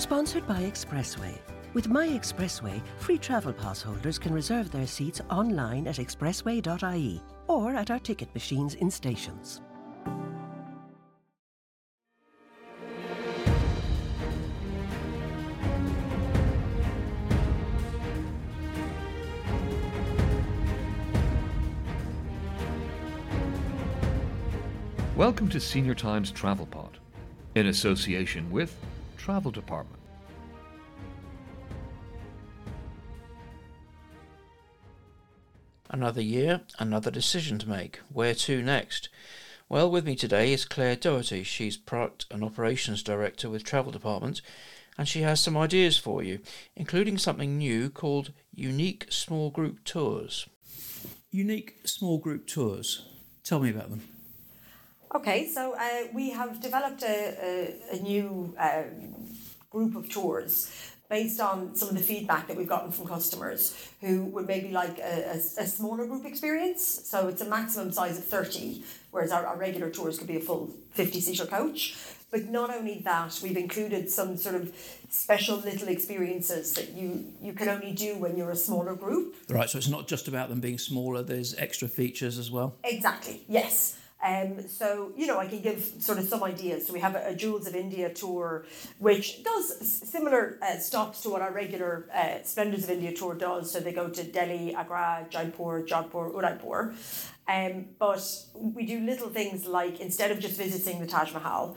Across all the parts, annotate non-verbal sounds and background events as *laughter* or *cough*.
Sponsored by Expressway. With My Expressway, free travel pass holders can reserve their seats online at expressway.ie or at our ticket machines in stations. Welcome to Senior Times Travel Pod, in association with Travel Department. Another year, another decision to make. Where to next? Well, with me today is Claire Doherty. She's Product and Operations Director with Travel Department, and she has some ideas for you, including something new called Unique Small Group Tours. Unique small group tours. Tell me about them. Okay, so uh, we have developed a, a, a new um, group of tours based on some of the feedback that we've gotten from customers who would maybe like a, a, a smaller group experience. So it's a maximum size of 30, whereas our, our regular tours could be a full 50 seater coach. But not only that, we've included some sort of special little experiences that you, you can only do when you're a smaller group. Right, so it's not just about them being smaller, there's extra features as well. Exactly, yes. Um, so, you know, I can give sort of some ideas. So, we have a, a Jewels of India tour, which does similar uh, stops to what our regular uh, Splendors of India tour does. So, they go to Delhi, Agra, Jaipur, Jodhpur, Udaipur. Um, but we do little things like instead of just visiting the Taj Mahal,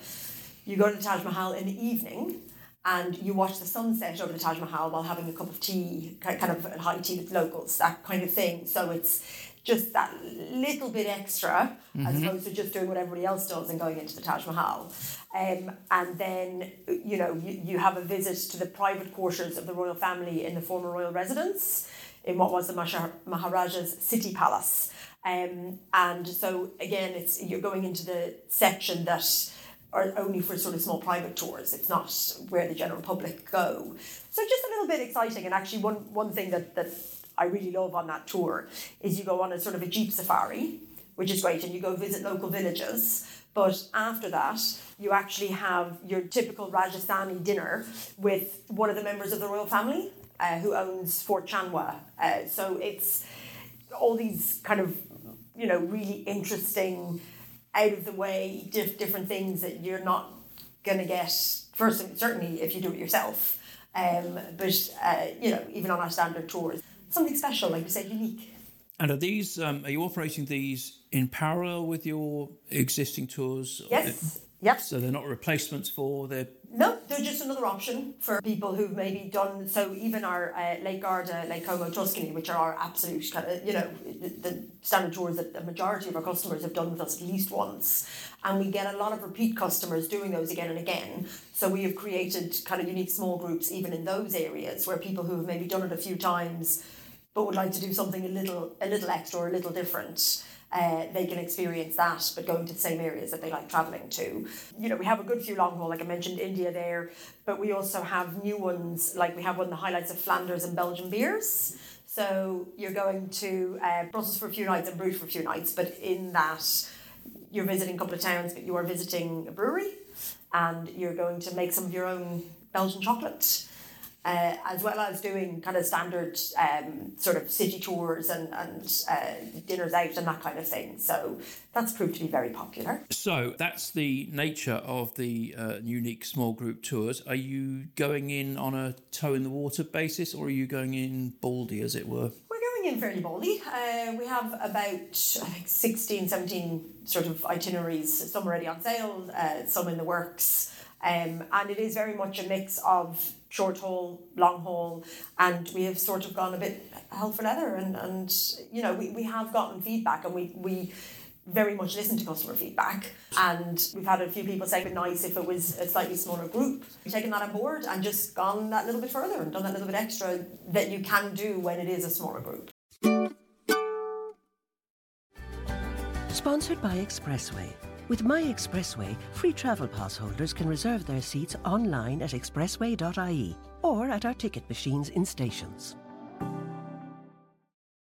you go to the Taj Mahal in the evening and you watch the sunset over the Taj Mahal while having a cup of tea, kind of high tea with locals, that kind of thing. So it's just that little bit extra as opposed to just doing what everybody else does and going into the Taj Mahal. Um, and then, you know, you, you have a visit to the private quarters of the royal family in the former royal residence in what was the Maharaja's city palace. Um, and so again, it's you're going into the section that are only for sort of small private tours. It's not where the general public go. So just a little bit exciting. And actually, one one thing that that I really love on that tour is you go on a sort of a jeep safari, which is great, and you go visit local villages. But after that, you actually have your typical Rajasthani dinner with one of the members of the royal family uh, who owns Fort Chanwa. Uh, so it's all these kind of, you know, really interesting, out of the way, diff- different things that you're not going to get, first, certainly if you do it yourself. Um, but, uh, you know, even on our standard tours, something special, like you said, unique. And are these, um, are you operating these in parallel with your existing tours? Yes. Yep. So they're not replacements for, they're No, they're just another option for people who've maybe done so. Even our uh, Lake Garda, Lake Como, Tuscany, which are our absolute kind of you know the, the standard tours that the majority of our customers have done with us at least once, and we get a lot of repeat customers doing those again and again. So we have created kind of unique small groups even in those areas where people who have maybe done it a few times, but would like to do something a little a little extra or a little different uh, they can experience that, but going to the same areas that they like travelling to. You know, we have a good few long haul, like I mentioned, India there, but we also have new ones, like we have one of the highlights of Flanders and Belgian beers. So you're going to uh, Brussels for a few nights and Bruges for a few nights, but in that you're visiting a couple of towns, but you are visiting a brewery and you're going to make some of your own Belgian chocolate uh, as well as doing kind of standard um, sort of city tours and, and uh, dinners out and that kind of thing. So that's proved to be very popular. So that's the nature of the uh, unique small group tours. Are you going in on a toe in the water basis or are you going in baldy, as it were? We're going in fairly boldly. Uh, we have about, I think, 16, 17 sort of itineraries, some already on sale, uh, some in the works. Um, and it is very much a mix of short haul, long haul, and we have sort of gone a bit hell for leather. And, and you know, we, we have gotten feedback and we, we very much listen to customer feedback. And we've had a few people say it'd be nice if it was a slightly smaller group. We've taken that on board and just gone that little bit further and done that little bit extra that you can do when it is a smaller group. Sponsored by Expressway. With My Expressway, free travel pass holders can reserve their seats online at expressway.ie or at our ticket machines in stations.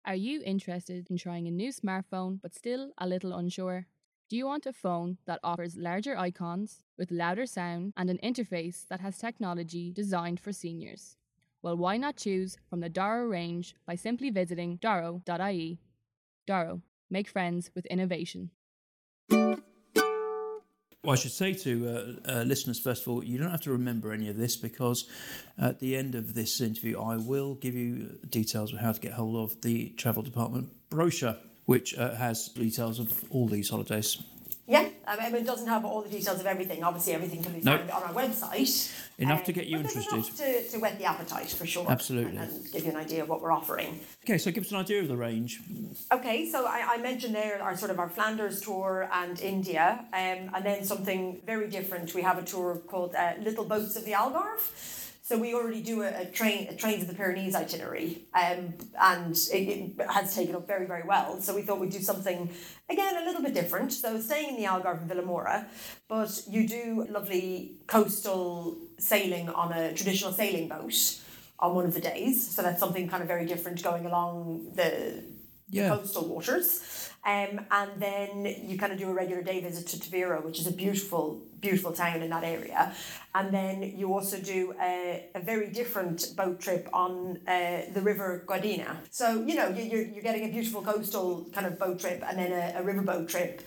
Are you interested in trying a new smartphone but still a little unsure? Do you want a phone that offers larger icons with louder sound and an interface that has technology designed for seniors? Well, why not choose from the Doro range by simply visiting doro.ie? Doro, make friends with innovation. Well, I should say to uh, uh, listeners, first of all, you don't have to remember any of this because at the end of this interview, I will give you details of how to get hold of the travel department brochure, which uh, has details of all these holidays. Yeah, I mean, it doesn't have all the details of everything. Obviously, everything can be found on our website. Enough to get you interested. Enough to, to whet the appetite for sure. Absolutely. And, and give you an idea of what we're offering. Okay, so give us an idea of the range. Okay, so I, I mentioned there our sort of our Flanders tour and India, um, and then something very different. We have a tour called uh, Little Boats of the Algarve. So we already do a, a train a trains of the Pyrenees itinerary, um, and it, it has taken up very very well. So we thought we'd do something again a little bit different. So staying in the Algarve in Vilamoura, but you do lovely coastal sailing on a traditional sailing boat on one of the days. So that's something kind of very different going along the Yeah. coastal waters. Um, and then you kind of do a regular day visit to Tavira, which is a beautiful, beautiful town in that area. And then you also do a, a very different boat trip on uh, the river Guadiana. So, you know, you- you're, you're getting a beautiful coastal kind of boat trip and then a, a riverboat trip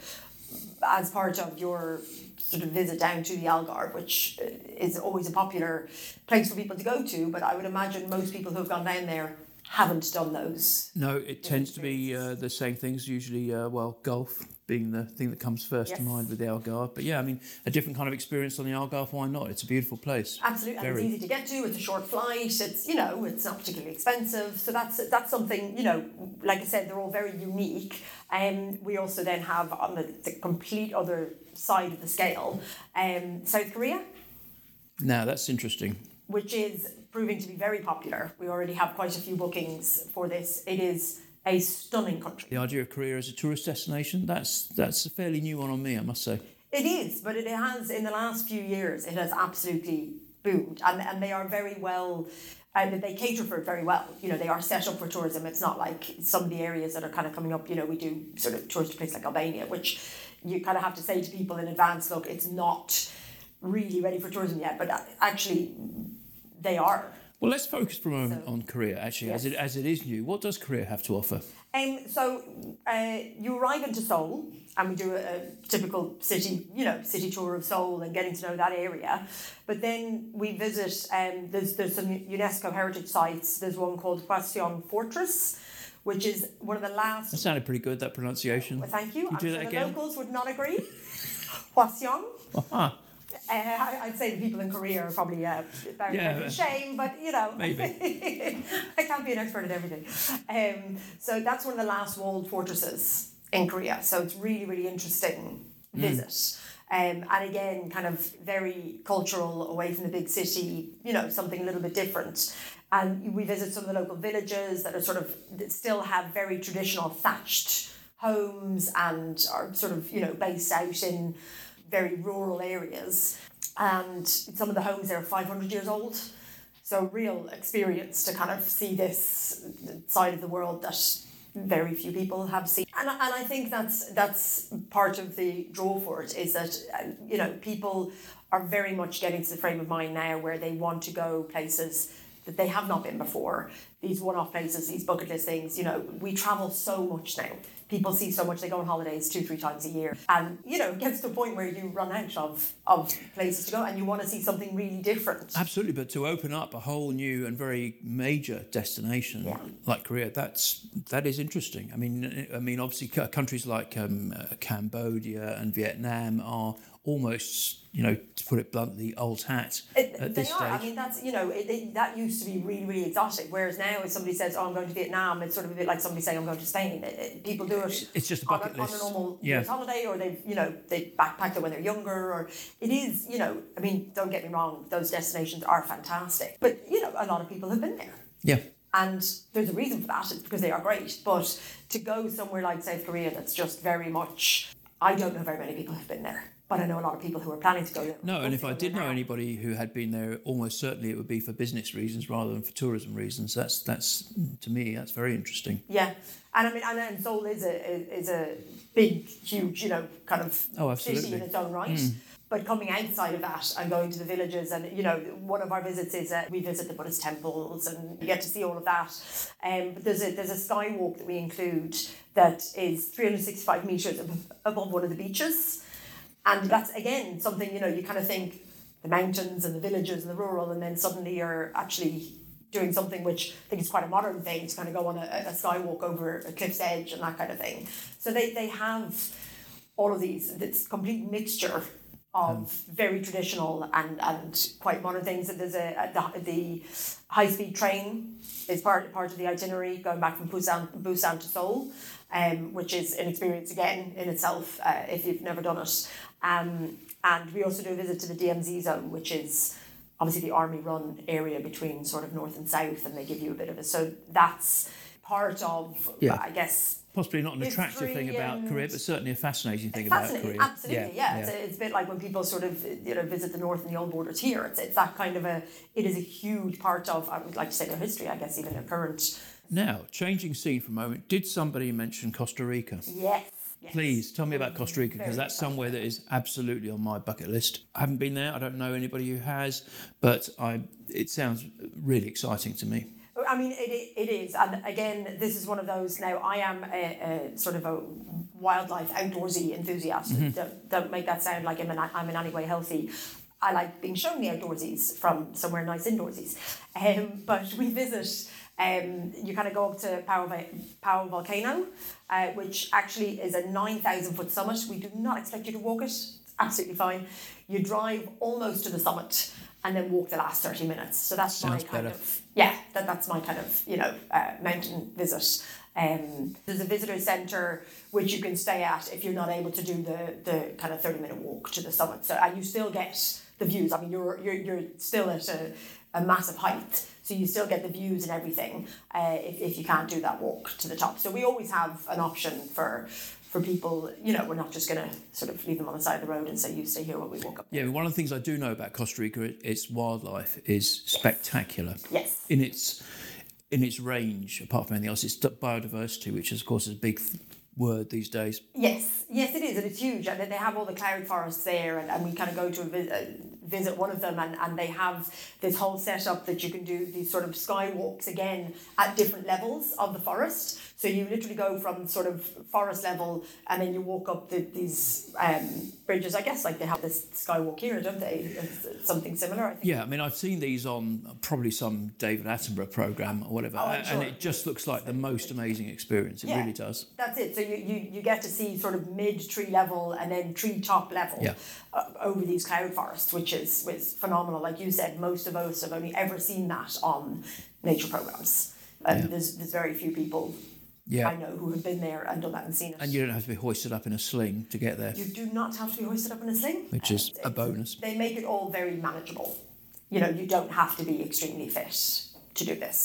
as part of your sort of visit down to the Algarve, which uh, is always a popular place for people to go to. But I would imagine most people who have gone down there haven't done those. No, it tends to be uh, the same things. Usually, uh, well, golf being the thing that comes first to mind with the Algarve. But yeah, I mean, a different kind of experience on the Algarve. Why not? It's a beautiful place. Absolutely, and it's easy to get to. It's a short flight. It's you know, it's not particularly expensive. So that's that's something you know. Like I said, they're all very unique. And um, we also then have on the, the complete other side of the scale, um, South Korea, Now that's interesting. which is proving to be very popular. We already have quite a few bookings for this. It is a stunning country. The idea of Korea as a tourist destination, that's that's a fairly new one on me, I must say. It is, but it has in the last few years. It has absolutely boomed, and and they are very well. And they cater for it very well. You know, they are set up for tourism. It's not like some of the areas that are kind of coming up. You know, we do sort of tourist places like Albania, which you kind of have to say to people in advance, look, it's not really ready for tourism yet, but uh, actually, they are. Well, let's focus for a moment on Korea. Actually, as it as it is new, what does Korea have to offer? Um, so uh, you arrive into Seoul, and we do a, a typical city, you know, city tour of Seoul and getting to know that area. But then we visit. Um, there's there's some UNESCO heritage sites. There's one called Hwaseong Fortress, which is one of the last. That sounded pretty good. That pronunciation. Well, thank you. You I'm do sure that the again? locals would not agree. *laughs* Hwaseong. *laughs* Ah, Uh, I'd say the people in Korea are probably uh, very, Yeah, very shame, but you know, Maybe. *laughs* I can't be an expert at everything. Um, so that's one of the last walled fortresses in Korea. So it's really, really interesting visit. Um, and again, kind of very cultural, away from the big city. You know, something a little bit different. And we visit some of the local villages that are sort of that still have very traditional thatched homes and are sort of you know based out in very rural areas. And some of the homes there are 500 years old. So real experience to kind of see this side of the world that very few people have seen. And, I- and I think that's that's part of the draw for it is that you know people are very much getting to the frame of mind now where they want to go places that they have not been before. These one-off places, these bucket list things. You know, we travel so much now. People see so much. They go on holidays two, three times a year, and you know, it gets to the point where you run out of of places to go, and you want to see something really different. absolutely. But to open up a whole new and very major destination Yeah. like Korea, that's that is interesting. I mean, I mean, obviously, countries like um, uh, Cambodia and Vietnam are almost, you know, to put it bluntly, old hat It- at they this are. stage. I mean, that's you know, it, it, that used to be really, really exotic. Whereas now, if somebody says, "Oh, I'm going to Vietnam," it's sort of a bit like somebody saying, "I'm going to Spain." People do it. It's just a on bucket on list. a normal Yeah. holiday, or they've you know they backpacked it when they're younger, or it is you know. I mean, don't get me wrong; those destinations are fantastic, but you know, a lot of people have been there. yeah. And there's a reason for that, it's because they are great. But to go somewhere like South Korea that's just very much, I don't know very many people have been there. But I know a lot of people who are planning to go there. No, and if I did know now. anybody who had been there, almost certainly it would be for business reasons rather than for tourism reasons. That's that's to me that's very interesting. Yeah, and I mean, and then Seoul is a is a big, huge, you know, kind of Oh, city in its own right. But coming outside of that and going to the villages, and you know, one of our visits is uh, we visit the Buddhist temples, and you get to see all of that. Um, but there's a there's a skywalk that we include that is 365 meters above one of the beaches, and that's again something you know you kind of think the mountains and the villages and the rural, and then suddenly you're actually doing something which I think is quite a modern thing to kind of go on a, a skywalk over a cliff's edge and that kind of thing. So they, they have all of these, this complete mixture of very traditional and, and quite modern things. And there's a, a the, the high speed train is part part of the itinerary going back from Busan Busan to Seoul, um, which is an experience again in itself uh, if you've never done it. Um, and we also do a visit to the DMZ zone, which is obviously the army run area between sort of north and south, and they give you a bit of a so that's part of Yeah. I guess Possibly not an attractive thing about Korea, but certainly a fascinating thing it's about Korea. absolutely, yeah. It's, a, it's a bit like when people sort of you know visit the north and the old borders here. It's, it's that kind of a. It is a huge part of I would like to say their history. I guess even their current. Now, changing scene for a moment, did somebody mention Costa Rica? Yes. Yes. Please tell me about Costa Rica because that's somewhere that is absolutely on my bucket list. I haven't been there. I don't know anybody who has, but I it sounds really exciting to me. I mean, it, it is. And again, this is one of those. Now, I am a, a sort of a wildlife outdoorsy enthusiast. Don't, don't make that sound like I'm in, I'm in any way healthy. I like being shown the outdoorsies from somewhere nice indoorsies. Um, but we visit, um, you kind of go up to Va- Powell Volcano, uh, which actually is a 9,000 foot summit. We do not expect you to walk it. It's absolutely fine. You drive almost to the summit and then walk the last 30 minutes. So that's Sounds my kind better. of yeah, that, that's my kind of, you know, uh, mountain visit. Um, there's a visitor centre which you can stay at if you're not able to do the, the kind of 30 minute walk to the summit. So and you still get the views. I mean, you're, you're, you're still at a, a massive height. So you still get the views and everything uh, if, if you can't do that walk to the top. So we always have an option for for people, you know, we're not just going to sort of leave them on the side of the road and say, you stay here while we walk up. Yeah, one of the things I do know about Costa Rica, it- its wildlife is spectacular. Yes. In its in its range, apart from anything else, it's biodiversity, which is, of course is a big th- word these days. Yes, yes, it is, and it's huge. And then they have all the cloud forests there, and, and we kind of go to a visit uh, visit one of them, and, and they have this whole setup that you can do these sort of skywalks again at different levels of the forest. So you literally go from sort of forest level, and then you walk up the, these um, bridges. I guess like they have this skywalk here, don't they? It's, something similar, I think. Yeah, I mean, I've seen these on probably some David Attenborough program or whatever, Oh, and sure. it just looks like the most amazing experience. It Yeah. really does. That's it. So you, you, you get to see sort of mid tree level and then tree top level Yeah. over these cloud forests, which is was phenomenal. Like you said, most of us have only ever seen that on nature programs, and Yeah. there's there's very few people Yeah. I know who have been there and done that and seen it. And you don't have to be hoisted up in a sling to get there. You do not have to be hoisted up in a sling, Which is a bonus. They make it all very manageable. You know, you don't have to be extremely fit to do this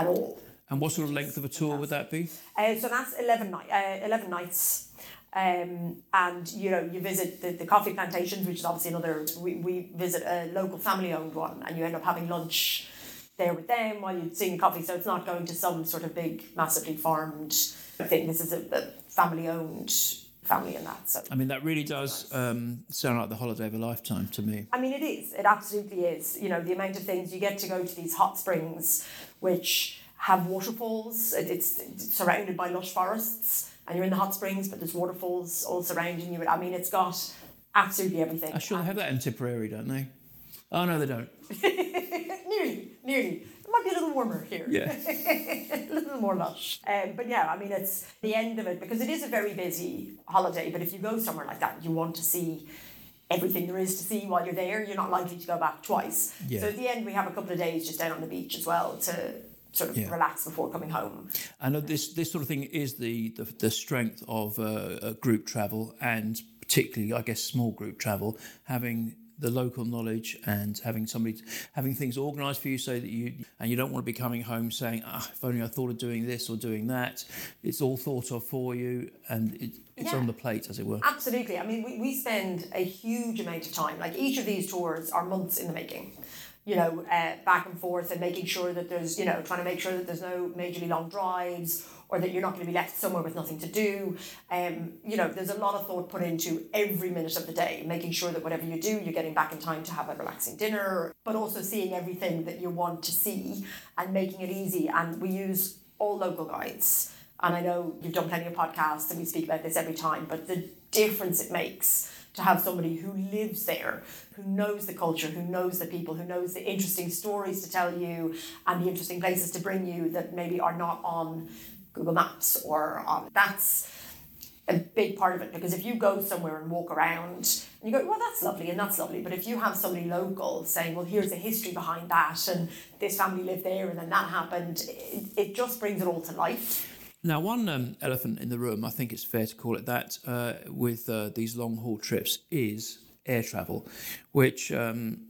at all. And what sort of length of a tour would that be? Uh, so that's 11, night, uh, 11 nights. Um, and you know you visit the, the coffee plantations which is obviously another we, we visit a local family owned one and you end up having lunch there with them while you're seeing coffee so it's not going to some sort of big massively farmed thing this is a, a family owned family and that so I mean, that really does um, sound like the holiday of a lifetime to me. I mean, it is. It absolutely is. You know, the amount of things you get to go to these hot springs, which have waterfalls. It's surrounded by lush forests, and you're in the hot springs, but there's waterfalls all surrounding you. I mean, it's got absolutely everything. I sure they have that in Tipperary, don't they? Oh no, they don't. *laughs* nearly, nearly. It might be a little warmer here. Yeah. *laughs* a little more lush. Um, but yeah, I mean, it's the end of it because it is a very busy holiday. But if you go somewhere like that, you want to see everything there is to see while you're there. You're not likely to go back twice. Yeah. So at the end, we have a couple of days just down on the beach as well to sort of Yeah. relax before coming home. And uh, this this sort of thing is the the, the strength of uh, uh, group travel and particularly, I guess, small group travel, having the local knowledge and having somebody having things organised for you so that you and you don't want to be coming home saying ah if only I thought of doing this or doing that it's all thought of for you and it, it's Yeah. on the plate as it were Absolutely. I mean, we, we spend a huge amount of time. Like each of these tours are months in the making. You know, uh, back and forth and making sure that there's, you know, trying to make sure that there's no majorly long drives or that you're not going to be left somewhere with nothing to do. Um, you know, there's a lot of thought put into every minute of the day, making sure that whatever you do, you're getting back in time to have a relaxing dinner, but also seeing everything that you want to see and making it easy. And we use all local guides. And I know you've done plenty of podcasts and we speak about this every time, but the difference it makes to have somebody who lives there, who knows the culture, who knows the people, who knows the interesting stories to tell you and the interesting places to bring you that maybe are not on Google Maps or on that's a big part of it because if you go somewhere and walk around and you go, well, that's lovely and that's lovely, but if you have somebody local saying, well, here's the history behind that and this family lived there and then that happened, it, it just brings it all to life. Now, one um, elephant in the room, I think it's fair to call it that, uh, with uh, these long haul trips is air travel, which, um,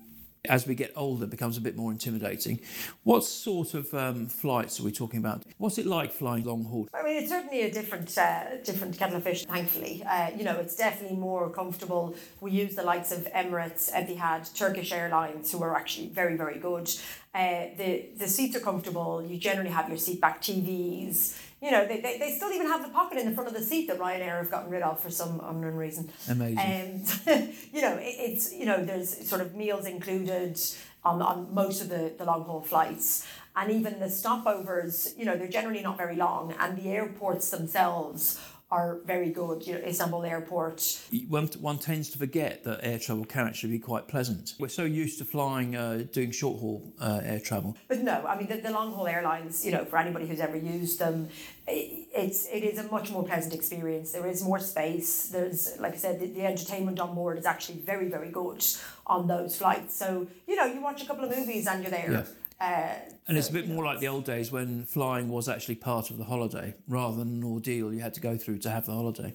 as we get older, becomes a bit more intimidating. What sort of um, flights are we talking about? What's it like flying long haul? I mean, it's certainly a different, uh, different kettle of fish. Thankfully, uh, you know, it's definitely more comfortable. We use the likes of Emirates, Etihad, Turkish Airlines, who are actually very, very good. Uh, the the seats are comfortable. You generally have your seat back TVs. You know, they, they, they still even have the pocket in the front of the seat that Ryanair have gotten rid of for some unknown reason. Amazing. Um, *laughs* you know, it, it's you know, there's sort of meals included on, on most of the, the long haul flights. And even the stopovers, you know, they're generally not very long, and the airports themselves are very good. You know, Istanbul Airport. One, one tends to forget that air travel can actually be quite pleasant. We're so used to flying, uh, doing short haul uh, air travel. But no, I mean the, the long haul airlines. You know, for anybody who's ever used them, i it's it is a much more pleasant experience. There is more space. There's like I said, the, the entertainment on board is actually very very good on those flights. So you know, you watch a couple of movies and you're there. Yeah. Uh, And it's a bit you know, more like the old days when flying was actually part of the holiday rather than an ordeal you had to go through to have the holiday.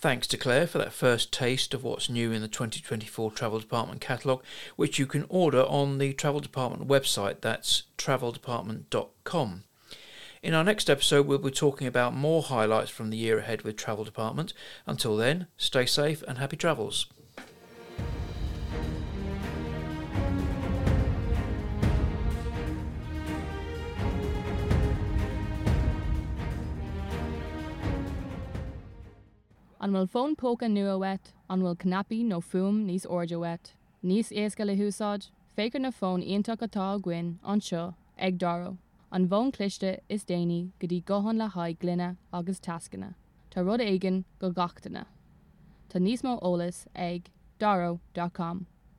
Thanks to Claire for that first taste of what's new in the 2024 Travel Department catalogue, which you can order on the Travel Department website. That's traveldepartment.com. In our next episode, we'll be talking about more highlights from the year ahead with Travel Department. Until then, stay safe and happy travels. An bhfuil fón póca nua wet, an bhfuil cnapi nó fum níos orja wet. Níos éasca le húsáid, fécar na fón ionach atá gin an seo ag daro. An bhón cliste is déine go dtí gohan le haid glunne agus tascanna. Tá rud aigen go gachtainna. Tá níos mó ólas ag daro.com.